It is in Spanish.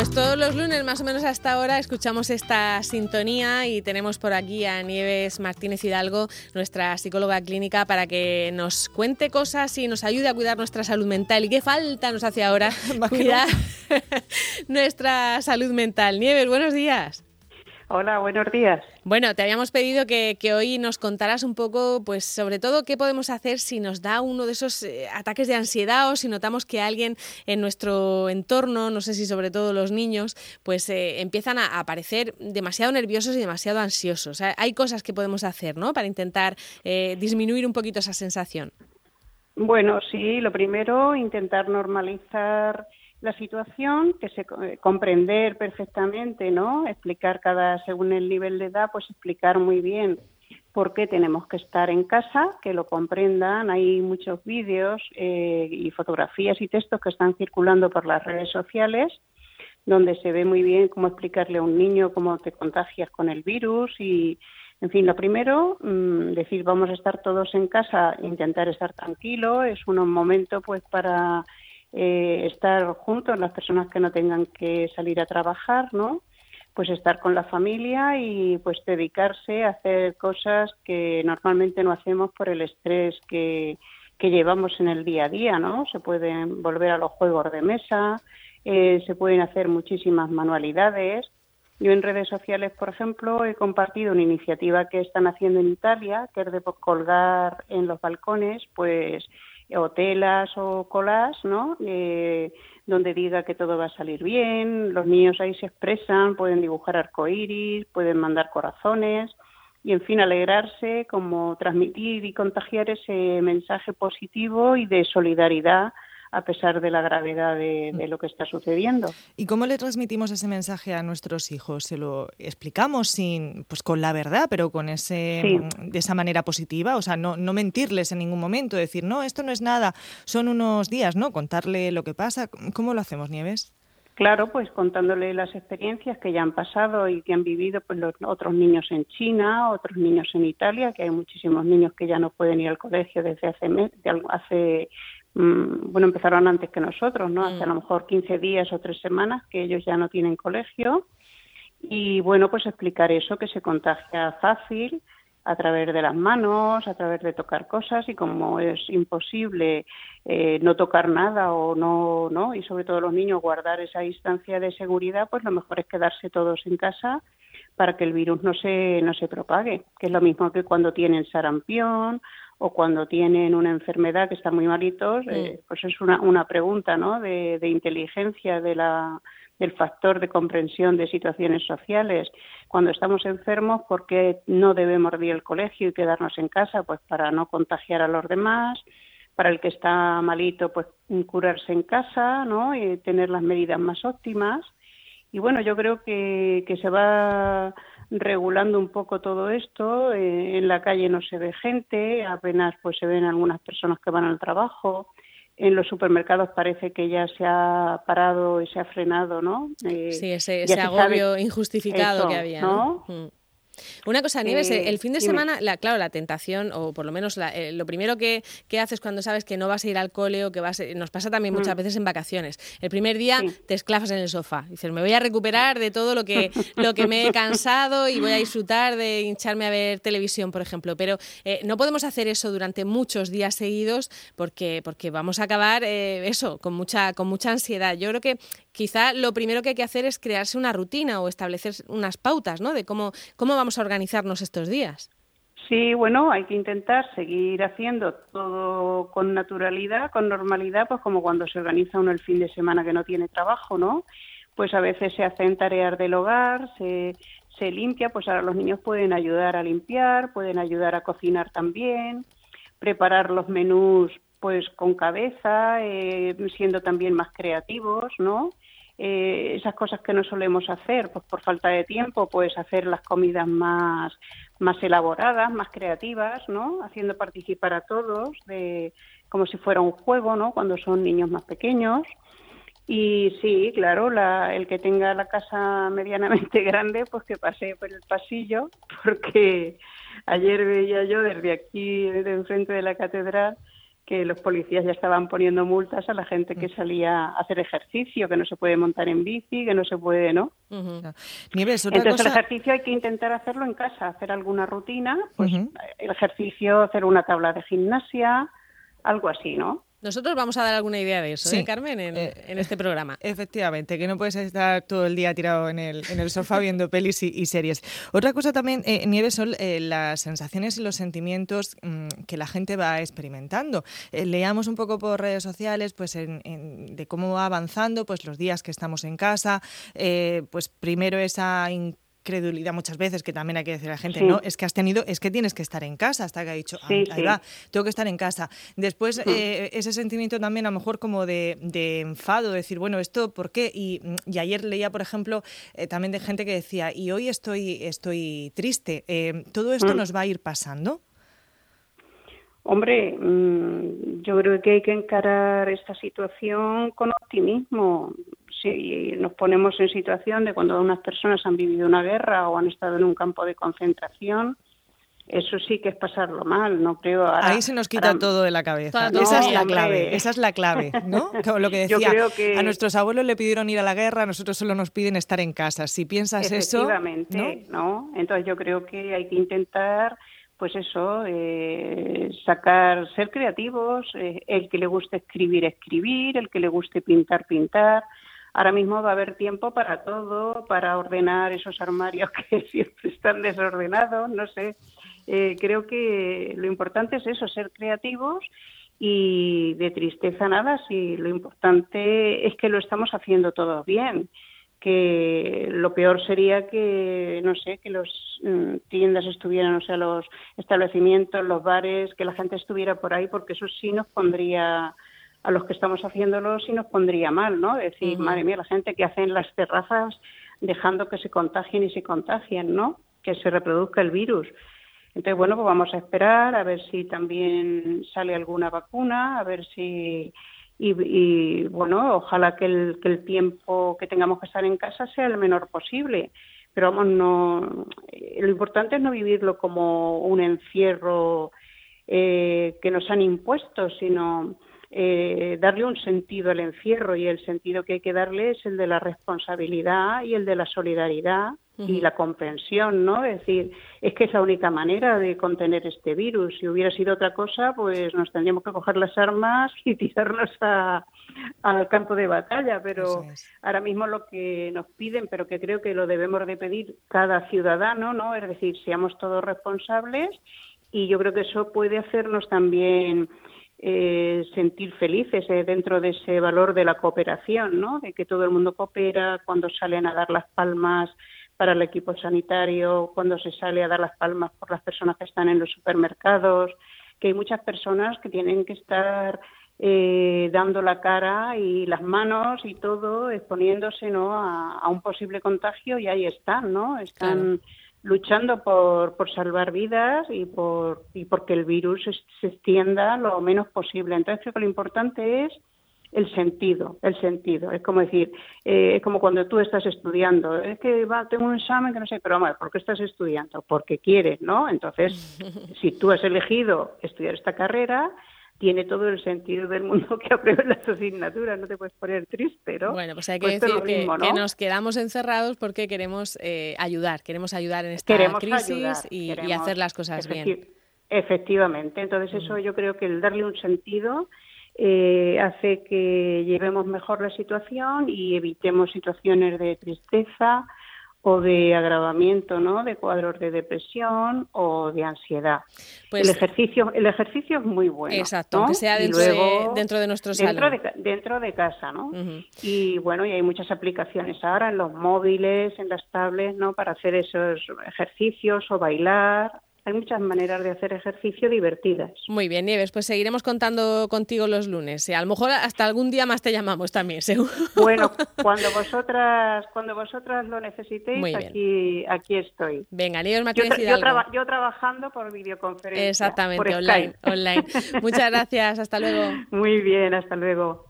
Pues todos los lunes, más o menos hasta ahora, escuchamos esta sintonía y tenemos por aquí a Nieves Martínez Hidalgo, nuestra psicóloga clínica, para que nos cuente cosas y nos ayude a cuidar nuestra salud mental. ¿Y qué falta nos hace ahora cuidar nuestra salud mental? Nieves, buenos días. Hola, buenos días. Bueno, te habíamos pedido que, hoy nos contaras un poco, pues sobre todo, qué podemos hacer si nos da uno de esos eh, ataques de ansiedad o si notamos que alguien en nuestro entorno, no sé si sobre todo los niños, pues eh, empiezan a, aparecer demasiado nerviosos y demasiado ansiosos. hay cosas que podemos hacer, ¿no? Para intentar eh, disminuir un poquito esa sensación. Bueno, sí, lo primero, intentar normalizar la situación, que se eh, comprender perfectamente, ¿no? Explicar cada según el nivel de edad, pues explicar muy bien por qué tenemos que estar en casa, que lo comprendan. Hay muchos vídeos eh, y fotografías y textos que están circulando por las redes sociales donde se ve muy bien cómo explicarle a un niño cómo te contagias con el virus y, en fin, lo primero, mm, decir vamos a estar todos en casa, intentar estar tranquilo, es un momento pues para eh, estar juntos, las personas que no tengan que salir a trabajar, ¿no? Pues estar con la familia y pues dedicarse a hacer cosas que normalmente no hacemos por el estrés que, que llevamos en el día a día, ¿no? Se pueden volver a los juegos de mesa, eh, se pueden hacer muchísimas manualidades. Yo en redes sociales, por ejemplo, he compartido una iniciativa que están haciendo en Italia, que es de colgar en los balcones, pues o telas o colas, ¿no? Eh, donde diga que todo va a salir bien, los niños ahí se expresan, pueden dibujar arcoíris, pueden mandar corazones y, en fin, alegrarse, como transmitir y contagiar ese mensaje positivo y de solidaridad a pesar de la gravedad de, lo que está sucediendo. ¿Y cómo le transmitimos ese mensaje a nuestros hijos? ¿Se lo explicamos sin, pues con la verdad, pero con ese, de esa manera positiva? O sea, no, no mentirles en ningún momento, decir, no, esto no es nada, son unos días, ¿no? Contarle lo que pasa. ¿Cómo lo hacemos, Nieves? Claro, pues contándole las experiencias que ya han pasado y que han vivido pues los otros niños en China, otros niños en Italia, que hay muchísimos niños que ya no pueden ir al colegio desde hace, hace bueno, empezaron antes que nosotros, ¿no? Hace a lo mm. mejor 15 días o tres semanas que ellos ya no tienen colegio. Y bueno, pues explicar eso, que se contagia fácil a través de las manos, a través de tocar cosas y como es imposible eh, no tocar nada o no, ¿no? Y sobre todo los niños guardar esa distancia de seguridad, pues lo mejor es quedarse todos en casa para que el virus no se, no se propague, que es lo mismo que cuando tienen sarampión o cuando tienen una enfermedad que está muy malitos, eh, pues es una, una pregunta ¿no? de, inteligencia de la, del factor de comprensión de situaciones sociales. Cuando estamos enfermos, ¿por qué no debemos ir al colegio y quedarnos en casa? Pues para no contagiar a los demás, para el que está malito, pues curarse en casa, ¿no? Y tener las medidas más óptimas. Y bueno, yo creo que, que se va regulando un poco todo esto. Eh, en la calle no se ve gente, apenas pues se ven algunas personas que van al trabajo. En los supermercados parece que ya se ha parado y se ha frenado, ¿no? Eh, sí, ese, agobio injustificado que había. ¿no? Mm. Una cosa, Nieves, eh, el fin de semana, la, claro, la tentación, o por lo menos eh, lo primero que, haces cuando sabes que no vas a ir al cole o que vas, nos pasa también muchas mm. veces en vacaciones. El primer día te esclavas en el sofá. Dices, me voy a recuperar de todo lo que, lo que me he cansado y voy a disfrutar de hincharme a ver televisión, por ejemplo. Pero eh, no podemos hacer eso durante muchos días seguidos porque, porque vamos a acabar eso, con mucha, con mucha ansiedad. Yo creo que quizá lo primero que hay que hacer es crearse una rutina o establecer unas pautas, ¿no? De cómo, cómo vamos a organizarnos estos días. Sí, bueno, hay que intentar seguir haciendo todo con naturalidad, con normalidad, pues como cuando se organiza uno el fin de semana que no tiene trabajo, ¿no? Pues a veces se hacen tareas del hogar, se, se limpia, pues ahora los niños pueden ayudar a limpiar, pueden ayudar a cocinar también, preparar los menús pues con cabeza, eh, siendo también más creativos, ¿no? Eh, esas cosas que no solemos hacer, pues por falta de tiempo, pues hacer las comidas más, más elaboradas, más creativas, ¿no? Haciendo participar a todos de como si fuera un juego, ¿no? Cuando son niños más pequeños. Y sí, claro, la, el que tenga la casa medianamente grande, pues que pase por el pasillo, porque ayer veía yo desde aquí, desde enfrente de la catedral, que los policías ya estaban poniendo multas a la gente que mm. salía a hacer ejercicio, que no se puede montar en bici, que no se puede, ¿no? Entonces el ejercicio hay que intentar hacerlo en casa, hacer alguna rutina, pues el ejercicio, hacer una tabla de gimnasia, algo así, ¿no? Nosotros vamos a dar alguna idea de eso, ¿eh, Carmen, eh, en, este programa. Efectivamente, que no puedes estar todo el día tirado en el, en el sofá viendo pelis y, series. Otra cosa también, eh, Nieves, son eh, las sensaciones y los sentimientos mm, que la gente va experimentando. leamos un poco por redes sociales pues de cómo va avanzando pues los días que estamos en casa, pues primero esa credulidad muchas veces, que también hay que decir a la gente, no, es que has tenido, es que tienes que estar en casa, hasta que ha dicho, ahí va, tengo que estar en casa. Después, eh, ese sentimiento también a lo mejor como de, de enfado, decir, bueno, ¿esto por qué? Y, ayer leía, por ejemplo, eh, también de gente que decía, y hoy estoy, estoy triste. Eh, ¿Todo esto mm. nos va a ir pasando? Hombre, mm, yo creo que hay que encarar esta situación con optimismo si nos ponemos en situación de cuando unas personas han vivido una guerra o han estado en un campo de concentración, eso sí que es pasarlo mal, no creo. Ahí se nos quita todo de la cabeza. esa es la clave, esa es la clave, ¿no? lo que decía, a nuestros abuelos le pidieron ir a la guerra, a nosotros solo nos piden estar en casa. Si piensas eso, ¿no? Entonces yo creo que hay que intentar pues eso, eh, sacar, ser creativos, eh, el que le guste escribir, escribir, el que le guste pintar, pintar, Ahora mismo va a haber tiempo para todo, para ordenar esos armarios que siempre están desordenados, no sé. Eh, creo que lo importante es eso, ser creativos y de tristeza nada, si lo importante es que lo estamos haciendo todo bien que lo peor sería que, no sé, que las mm, tiendas estuvieran, o sea, los establecimientos, los bares, que la gente estuviera por ahí, porque eso sí nos pondría a los que estamos haciéndolo sí nos pondría mal, ¿no? Decir, madre mía, la gente que hace en las terrazas dejando que se contagien y se contagien, ¿no? Que se reproduzca el virus. Entonces, bueno, pues vamos a esperar a ver si también sale alguna vacuna, a ver si... Y, bueno, ojalá que el, que el tiempo que tengamos que estar en casa sea el menor posible. Pero vamos, no... Lo importante es no vivirlo como un encierro eh, que nos han impuesto, sino eh, darle un sentido al encierro y el sentido que hay que darle es el de la responsabilidad y el de la solidaridad y la comprensión, ¿no? Es decir, es que es la única manera de contener este virus. Si hubiera sido otra cosa, pues nos tendríamos que coger las armas y tirarnos al campo de batalla. Pero ahora mismo lo que nos piden, pero que creo que lo debemos de pedir cada ciudadano, ¿no? Es decir, seamos todos responsables y yo creo que eso puede hacernos también eh, sentir felices eh, dentro de ese valor de la cooperación, ¿no? De que todo el mundo coopera cuando salen a dar las palmas para el equipo sanitario, cuando se sale a dar las palmas por las personas que están en los supermercados, que hay muchas personas que tienen que estar eh, dando la cara y las manos y todo, exponiéndose ¿no? a, un posible contagio y ahí están, ¿no? Están luchando por, por salvar vidas y por y porque el virus se, extienda lo menos posible. Entonces creo que lo importante es el sentido, el sentido. Es como decir, eh, es como cuando tú estás estudiando, es que va, tengo un examen que no sé, pero vamos, ¿por qué estás estudiando? Porque quieres, ¿no? Entonces, si tú has elegido estudiar esta carrera, tiene todo el sentido del mundo que apruebe las asignaturas, no te puedes poner triste, ¿no? Bueno, pues hay que pues decir que, nos quedamos encerrados porque queremos eh, ayudar, queremos ayudar en esta crisis y, hacer las cosas bien. Efectivamente, entonces eso yo creo que el darle un sentido eh, hace que llevemos mejor la situación y evitemos situaciones de tristeza, o de agravamiento, ¿no? De cuadros de depresión o de ansiedad. Pues, el ejercicio, el ejercicio es muy bueno. Exacto, que sea dentro, de, dentro de nuestro dentro De, dentro de casa, ¿no? Y bueno, y hay muchas aplicaciones ahora en los móviles, en las tablets, ¿no? Para hacer esos ejercicios o bailar hay muchas maneras de hacer ejercicio divertidas. Muy bien, Nieves, pues seguiremos contando contigo los lunes. A lo mejor hasta algún día más te llamamos también, seguro. Bueno, cuando vosotras, cuando vosotras lo necesitéis, aquí, aquí estoy. Venga, Nieves Martínez yo, yo, trabajando por videoconferencia. Exactamente, online, online. Muchas gracias, hasta luego. Muy bien, hasta luego.